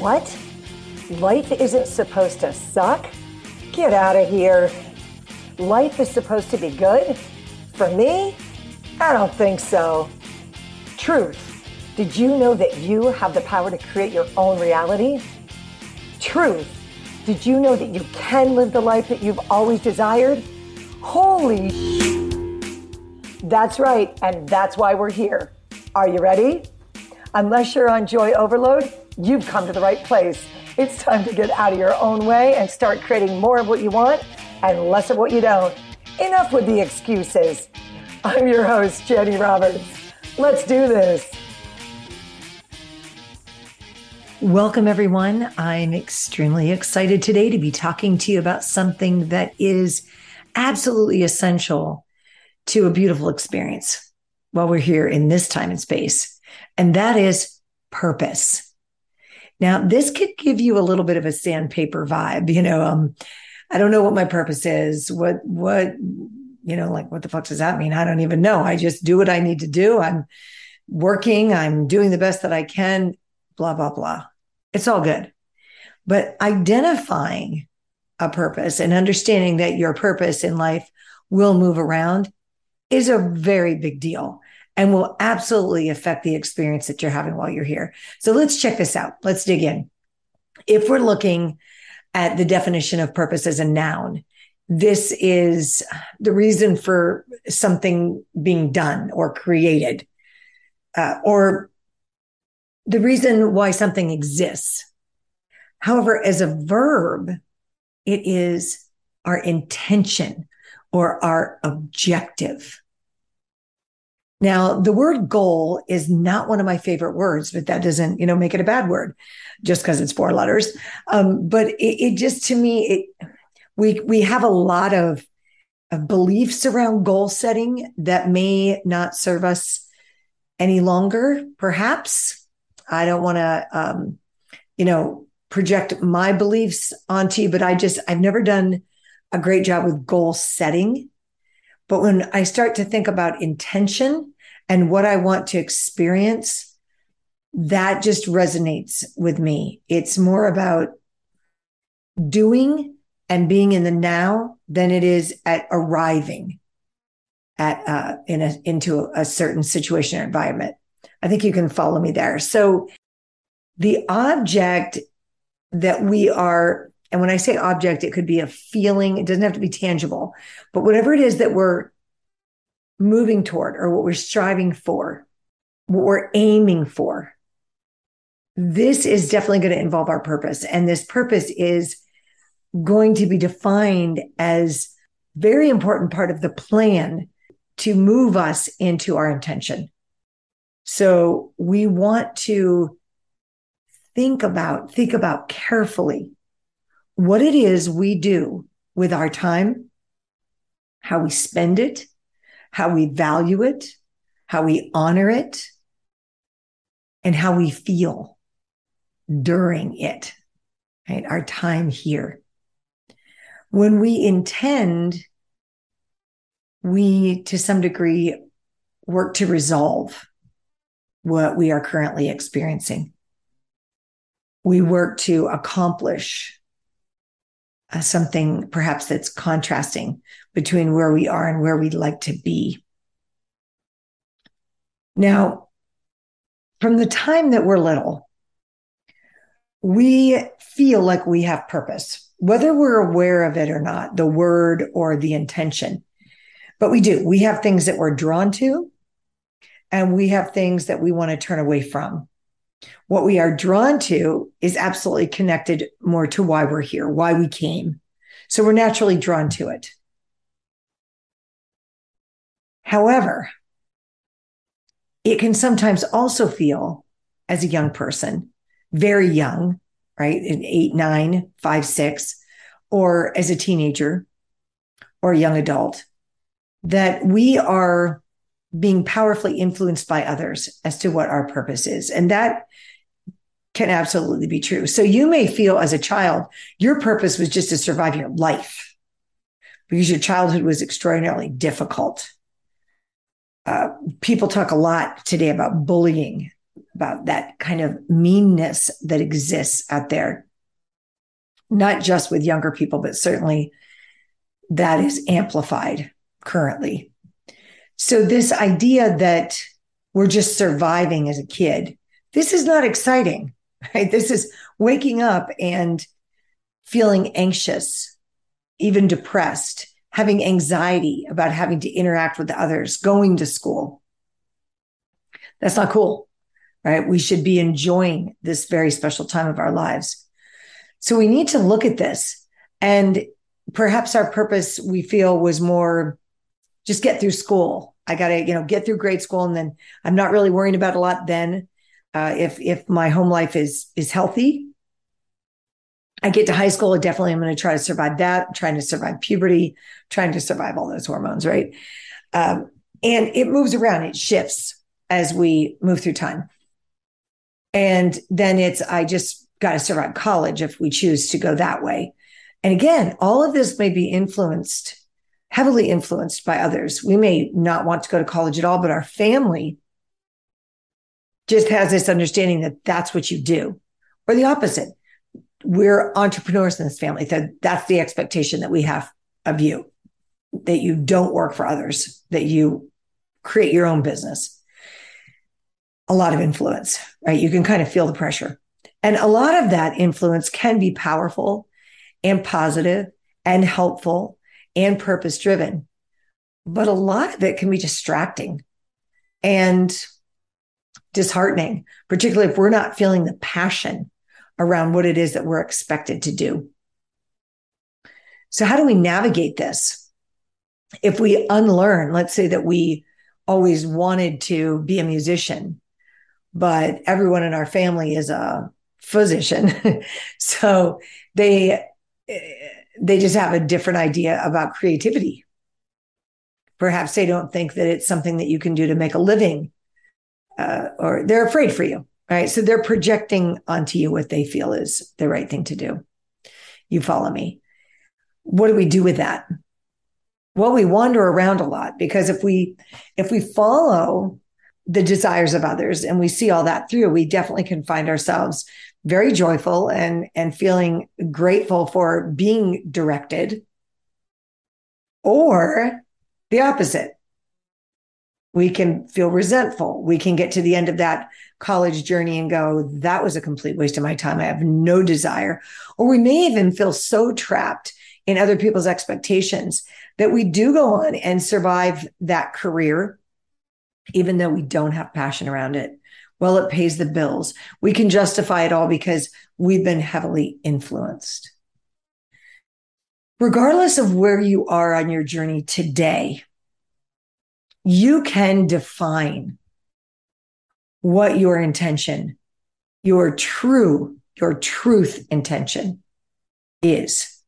What? Life isn't supposed to suck? Get out of here. Life is supposed to be good? For me? I don't think so. Truth. Did you know that you have the power to create your own reality? Truth. Did you know that you can live the life that you've always desired? Holy. That's right, and that's why we're here. Are you ready? Unless you're on joy overload, you've come to the right place. It's time to get out of your own way and start creating more of what you want and less of what you don't. Enough with the excuses. I'm your host, Jani Roberts. Let's do this. Welcome, everyone. I'm extremely excited today to be talking to you about something that is absolutely essential to a beautiful experience while we're here in this time and space, and that is purpose. Now, this could give you a little bit of a sandpaper vibe, you know. Um, I don't know what my purpose is. What, what, you know, like what the fuck does that mean? I don't even know. I just do what I need to do. I'm working, I'm doing the best that I can, blah, blah, blah. It's all good. But identifying a purpose and understanding that your purpose in life will move around is a very big deal and will absolutely affect the experience that you're having while you're here. So let's check this out. Let's dig in. If we're looking at the definition of purpose as a noun, this is the reason for something being done or created, uh, or the reason why something exists. However, as a verb, it is our intention or our objective. Now, the word goal is not one of my favorite words, but that doesn't, you know, make it a bad word just because it's four letters. Um, but it, it, just to me, it we we have a lot of, of beliefs around goal setting that may not serve us any longer. Perhaps I don't want to, um, you know, project my beliefs onto you, but I just I've never done a great job with goal setting. But when I start to think about intention and what I want to experience, that just resonates with me. It's more about doing and being in the now than it is at arriving at uh, in a into a, certain situation or environment. I think you can follow me there. So the object that we are and when I say object, it could be a feeling. It doesn't have to be tangible, but whatever it is that we're moving toward or what we're striving for, what we're aiming for, this is definitely going to involve our purpose. And this purpose is going to be defined as very important part of the plan to move us into our intention. So we want to think about, think about carefully what it is we do with our time, how we spend it, how we value it, how we honor it, and how we feel during it, right? Our time here. When we intend, we to some degree work to resolve what we are currently experiencing. We work to accomplish uh, something perhaps that's contrasting between where we are and where we'd like to be. Now, from the time that we're little, we feel like we have purpose, whether we're aware of it or not, the word or the intention. But we do. We have things that we're drawn to, and we have things that we want to turn away from what we are drawn to is absolutely connected more to why we're here, why we came. So we're naturally drawn to it. However, it can sometimes also feel as a young person, very young, right? In eight, nine, five, six, or as a teenager or a young adult, that we are being powerfully influenced by others as to what our purpose is. And that can absolutely be true. So you may feel as a child, your purpose was just to survive your life because your childhood was extraordinarily difficult. Uh, people talk a lot today about bullying about that kind of meanness that exists out there, not just with younger people, but certainly that is amplified currently. So, this idea that we're just surviving as a kid, this is not exciting, right? This is waking up and feeling anxious, even depressed, having anxiety about having to interact with others, going to school. That's not cool, right? We should be enjoying this very special time of our lives. So we need to look at this. And perhaps our purpose we feel was more just get through school. I got to, you know, get through grade school and then I'm not really worrying about a lot then. Uh, if if my home life is is healthy, I get to high school, definitely I'm going to try to survive that, I'm trying to survive puberty, trying to survive all those hormones, right? Um, and it moves around, it shifts as we move through time. And then it's, I just got to survive college if we choose to go that way. And again, all of this may be influenced, heavily influenced by others. We may not want to go to college at all, but our family just has this understanding that that's what you do, or the opposite we're entrepreneurs in this family. That that's the expectation that we have of you, that you don't work for others, that you create your own business. A lot of influence, right? You can kind of feel the pressure. And a lot of that influence can be powerful and positive and helpful and purpose driven. But a lot of it can be distracting and disheartening, particularly if we're not feeling the passion around what it is that we're expected to do. So, how do we navigate this? If we unlearn, let's say that we always wanted to be a musician, but everyone in our family is a physician. so they they just have a different idea about creativity. Perhaps they don't think that it's something that you can do to make a living, uh, or they're afraid for you. Right. So they're projecting onto you what they feel is the right thing to do. You follow me. What do we do with that? Well, we wander around a lot because if we if we follow the desires of others and we see all that through, we definitely can find ourselves very joyful and and feeling grateful for being directed or the opposite we can feel resentful. We can get to the end of that college journey and go, that was a complete waste of my time. I have no desire. Or we may even feel so trapped in other people's expectations that we do go on and survive that career, even though we don't have passion around it. Well, it pays the bills. We can justify it all because we've been heavily influenced. Regardless of where you are on your journey today, you can define what your intention, your true, your truth intention is.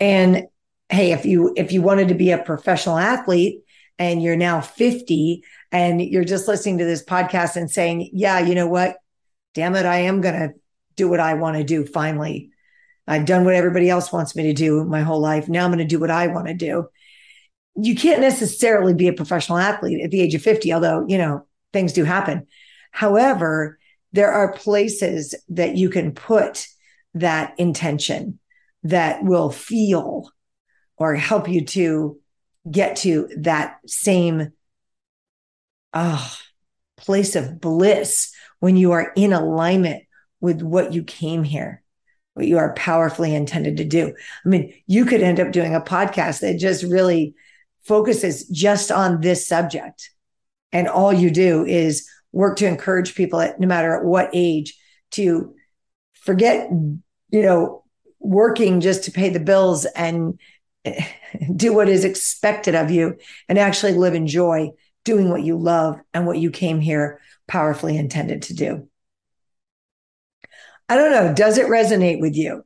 And hey, if you if you wanted to be a professional athlete and you're now 50 and you're just listening to this podcast and saying, "Yeah, you know what? Damn it, I am going to do what I want to do finally. I've done what everybody else wants me to do my whole life. Now I'm going to do what I want to do." you can't necessarily be a professional athlete at the age of 50, although, you know, things do happen. However, there are places that you can put that intention that will feel or help you to get to that same oh, place of bliss when you are in alignment with what you came here, what you are powerfully intended to do. I mean, you could end up doing a podcast that just really focuses just on this subject. And all you do is work to encourage people at no matter at what age to forget, you know, working just to pay the bills and do what is expected of you and actually live in joy doing what you love and what you came here powerfully intended to do. I don't know. Does it resonate with you?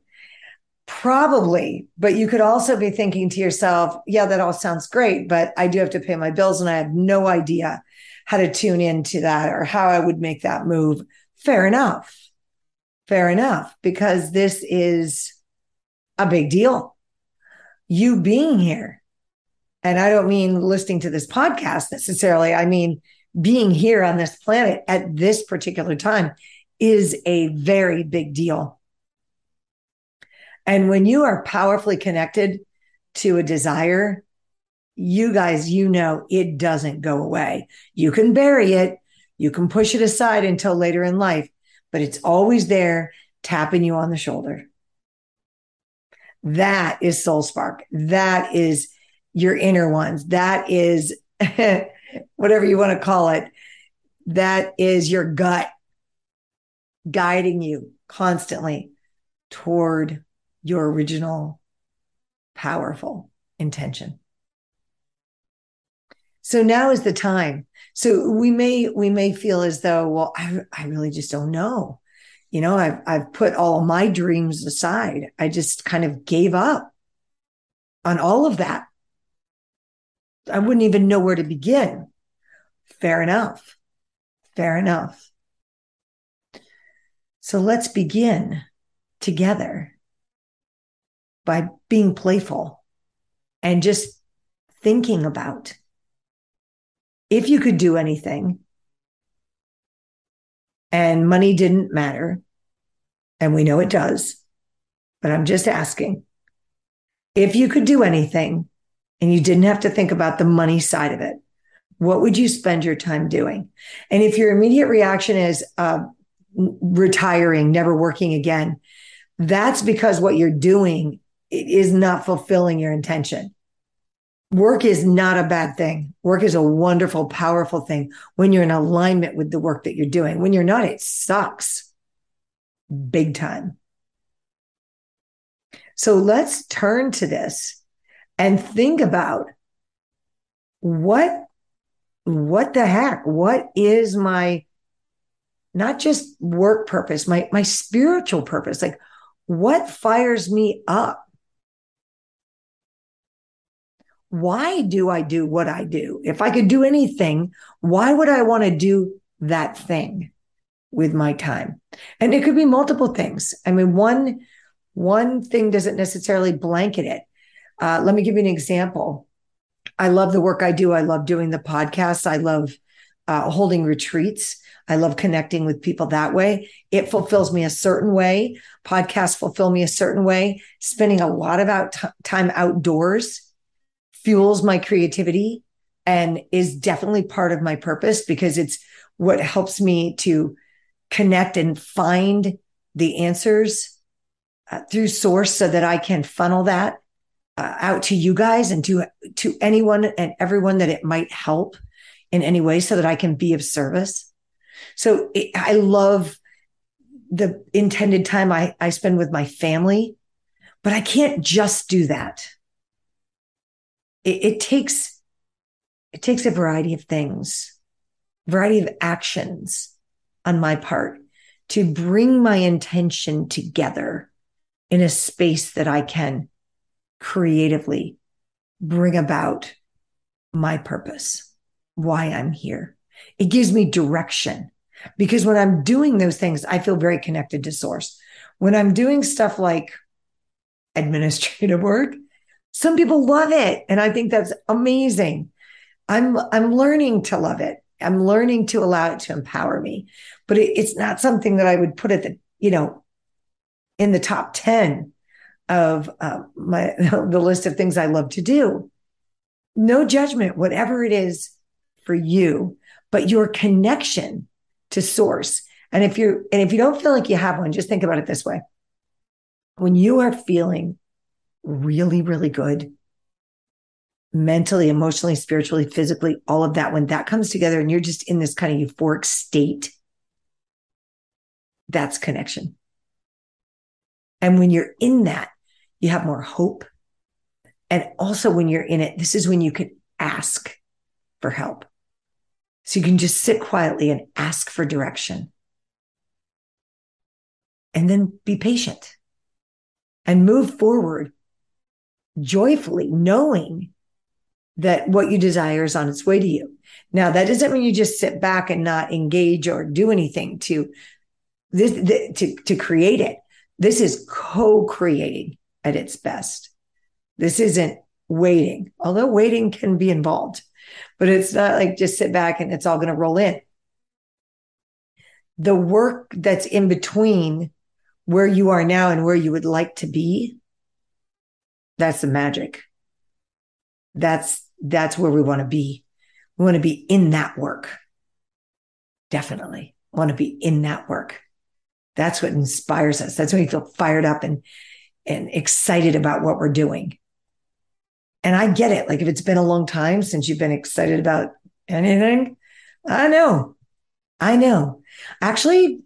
Probably, but you could also be thinking to yourself, yeah, that all sounds great, but I do have to pay my bills and I have no idea how to tune into that or how I would make that move. Fair enough. Fair enough, because this is a big deal. You being here. And I don't mean listening to this podcast necessarily. I mean, being here on this planet at this particular time is a very big deal. And when you are powerfully connected to a desire, you guys, you know, it doesn't go away. You can bury it, you can push it aside until later in life, but it's always there tapping you on the shoulder. That is soul spark. That is your inner ones. That is whatever you want to call it. That is your gut guiding you constantly toward your original powerful intention. So now is the time. So we may we may feel as though, well, I, I really just don't know. You know, I've I've put all my dreams aside. I just kind of gave up on all of that. I wouldn't even know where to begin. Fair enough. Fair enough. So let's begin together by being playful and just thinking about if you could do anything and money didn't matter, and we know it does, but I'm just asking if you could do anything and you didn't have to think about the money side of it, what would you spend your time doing? And if your immediate reaction is uh, retiring, never working again, that's because what you're doing is not fulfilling your intention. Work is not a bad thing. Work is a wonderful, powerful thing when you're in alignment with the work that you're doing. When you're not, it sucks big time. So let's turn to this and think about what what the heck what is my not just work purpose my my spiritual purpose like what fires me up why do I do what I do? If I could do anything, why would I want to do that thing with my time? And it could be multiple things. I mean, one, one thing doesn't necessarily blanket it. Uh, let me give you an example. I love the work I do. I love doing the podcasts. I love uh, holding retreats. I love connecting with people that way. It fulfills me a certain way. Podcasts fulfill me a certain way. Spending a lot of out t- time outdoors fuels my creativity and is definitely part of my purpose because it's what helps me to connect and find the answers uh, through source so that I can funnel that uh, out to you guys and to to anyone and everyone that it might help in any way so that I can be of service. So it, I love the intended time I, I spend with my family, but I can't just do that it, it takes it takes a variety of things, variety of actions on my part to bring my intention together in a space that I can creatively bring about my purpose, why I'm here. It gives me direction because when I'm doing those things, I feel very connected to source. When I'm doing stuff like administrative work, some people love it. And I think that's amazing. I'm, I'm learning to love it. I'm learning to allow it to empower me, but it, it's not something that I would put at the, you know, in the top 10 of uh, my, the list of things I love to do. No judgment, whatever it is for you, but your connection to source. And if you're, and if you don't feel like you have one, just think about it this way. When you are feeling really, really good mentally, emotionally, spiritually, physically, all of that, when that comes together and you're just in this kind of euphoric state, that's connection. And when you're in that, you have more hope. And also when you're in it, this is when you can ask for help. So you can just sit quietly and ask for direction. And then be patient and move forward joyfully, knowing that what you desire is on its way to you. Now, that doesn't mean you just sit back and not engage or do anything to this, to, to create it. This is co-creating at its best. This isn't waiting, although waiting can be involved. but it's not like just sit back and it's all going to roll in. The work that's in between where you are now and where you would like to be, that's the magic. That's, that's where we want to be. We want to be in that work. Definitely want to be in that work. That's what inspires us. That's when we feel fired up and, and excited about what we're doing. And I get it. Like if it's been a long time since you've been excited about anything, I know. I know. Actually,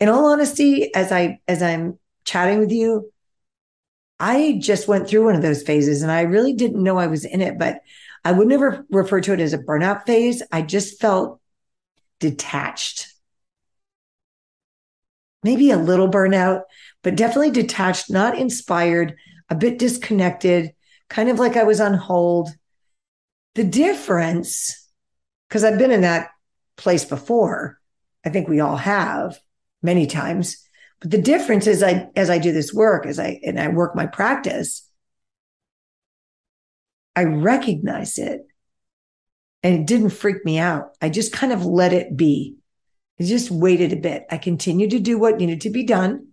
in all honesty, as I as I'm chatting with you, I just went through one of those phases and I really didn't know I was in it, but I would never refer to it as a burnout phase. I just felt detached. Maybe a little burnout, but definitely detached, not inspired, a bit disconnected, kind of like I was on hold. The difference, because I've been in that place before, I think we all have many times. But the difference is I as I do this work, as I and I work my practice, I recognize it and it didn't freak me out. I just kind of let it be. I just waited a bit. I continued to do what needed to be done.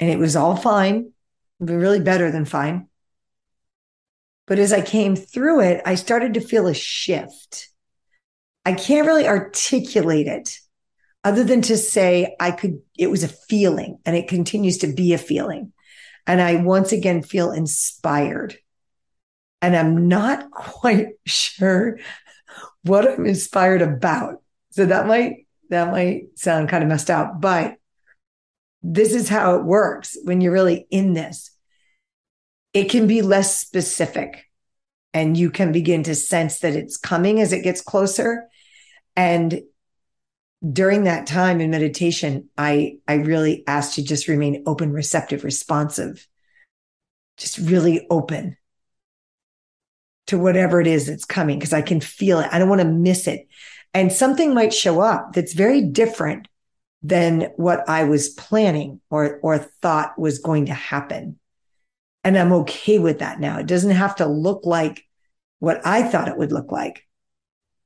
And it was all fine, really better than fine. But as I came through it, I started to feel a shift. I can't really articulate it other than to say I could, it was a feeling and it continues to be a feeling. And I once again feel inspired. And I'm not quite sure what I'm inspired about. So that might, that might sound kind of messed up, but this is how it works when you're really in this. It can be less specific and you can begin to sense that it's coming as it gets closer. And during that time in meditation i i really asked to just remain open receptive responsive just really open to whatever it is that's coming because i can feel it. I don't want to miss it. And something might show up that's very different than what i was planning or or thought was going to happen and I'm okay with that now. It doesn't have to look like what I thought it would look like.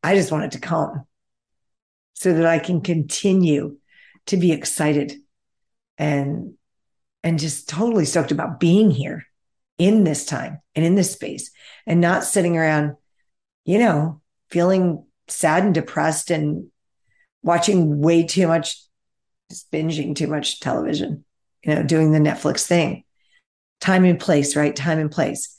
I just want it to come so that I can continue to be excited and and just totally stoked about being here in this time and in this space and not sitting around, you know, feeling sad and depressed and watching way too much, just binging too much television, you know, doing the Netflix thing time and place, right? Time and place.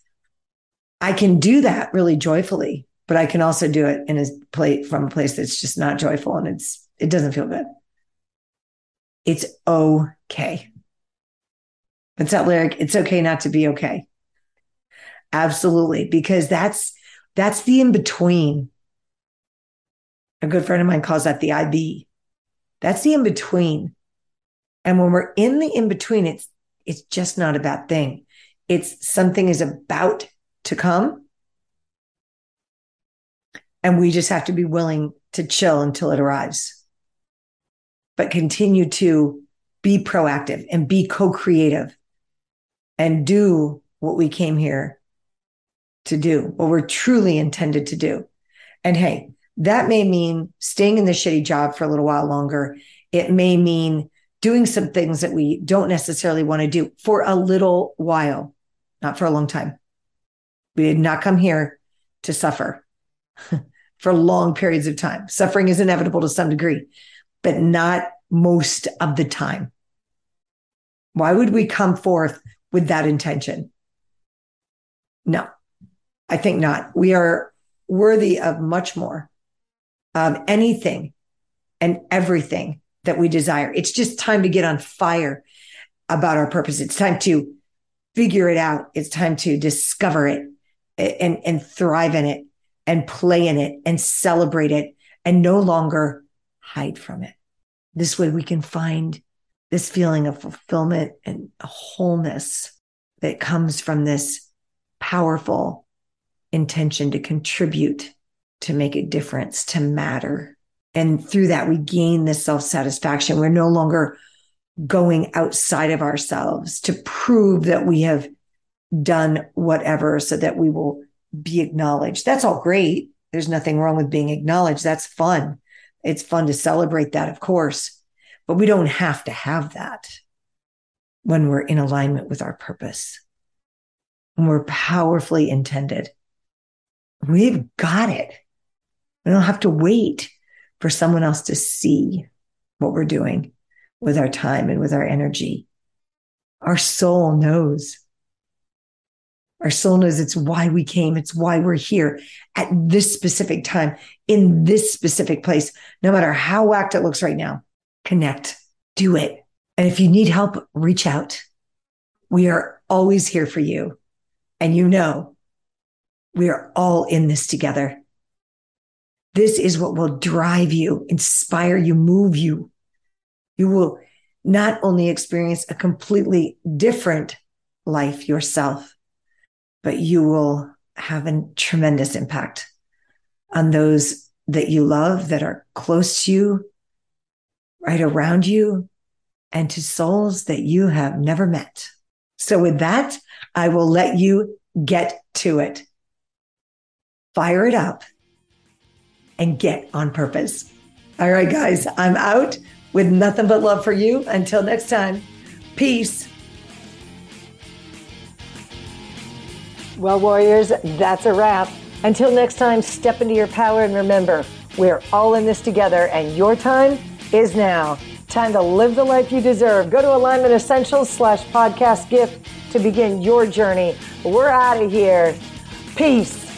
I can do that really joyfully, but I can also do it in a place from a place that's just not joyful and it's it doesn't feel good. It's okay. What's that lyric? It's okay not to be okay. Absolutely, because that's that's the in between. A good friend of mine calls that the IB. That's the in between. And when we're in the in between, it's it's just not a bad thing. It's something is about to come. And we just have to be willing to chill until it arrives, but continue to be proactive and be co creative and do what we came here to do, what we're truly intended to do. And hey, that may mean staying in the shitty job for a little while longer. It may mean doing some things that we don't necessarily want to do for a little while, not for a long time. We did not come here to suffer for long periods of time. Suffering is inevitable to some degree, but not most of the time. Why would we come forth with that intention? No, I think not. We are worthy of much more, of anything and everything that we desire. It's just time to get on fire about our purpose. It's time to figure it out. It's time to discover it and, and thrive in it and play in it and celebrate it and no longer hide from it. This way we can find this feeling of fulfillment and wholeness that comes from this powerful intention to contribute, to make a difference, to matter. And through that, we gain this self satisfaction. We're no longer going outside of ourselves to prove that we have done whatever so that we will be acknowledged. That's all great. There's nothing wrong with being acknowledged. That's fun. It's fun to celebrate that, of course, but we don't have to have that when we're in alignment with our purpose, when we're powerfully intended. We've got it. We don't have to wait for someone else to see what we're doing with our time and with our energy. Our soul knows. Our soul knows it's why we came. It's why we're here at this specific time in this specific place, no matter how whacked it looks right now. Connect, do it. And if you need help, reach out. We are always here for you. And you know, we are all in this together. This is what will drive you, inspire you, move you. You will not only experience a completely different life yourself, but you will have a tremendous impact on those that you love, that are close to you, right around you, and to souls that you have never met. So, with that, I will let you get to it. Fire it up and get on purpose. All right, guys, I'm out with nothing but love for you. Until next time, peace. Well, Warriors, that's a wrap. Until next time, step into your power and remember, we're all in this together, and your time is now. Time to live the life you deserve. Go to Alignment Essentials slash podcast gift to begin your journey. We're out of here. Peace.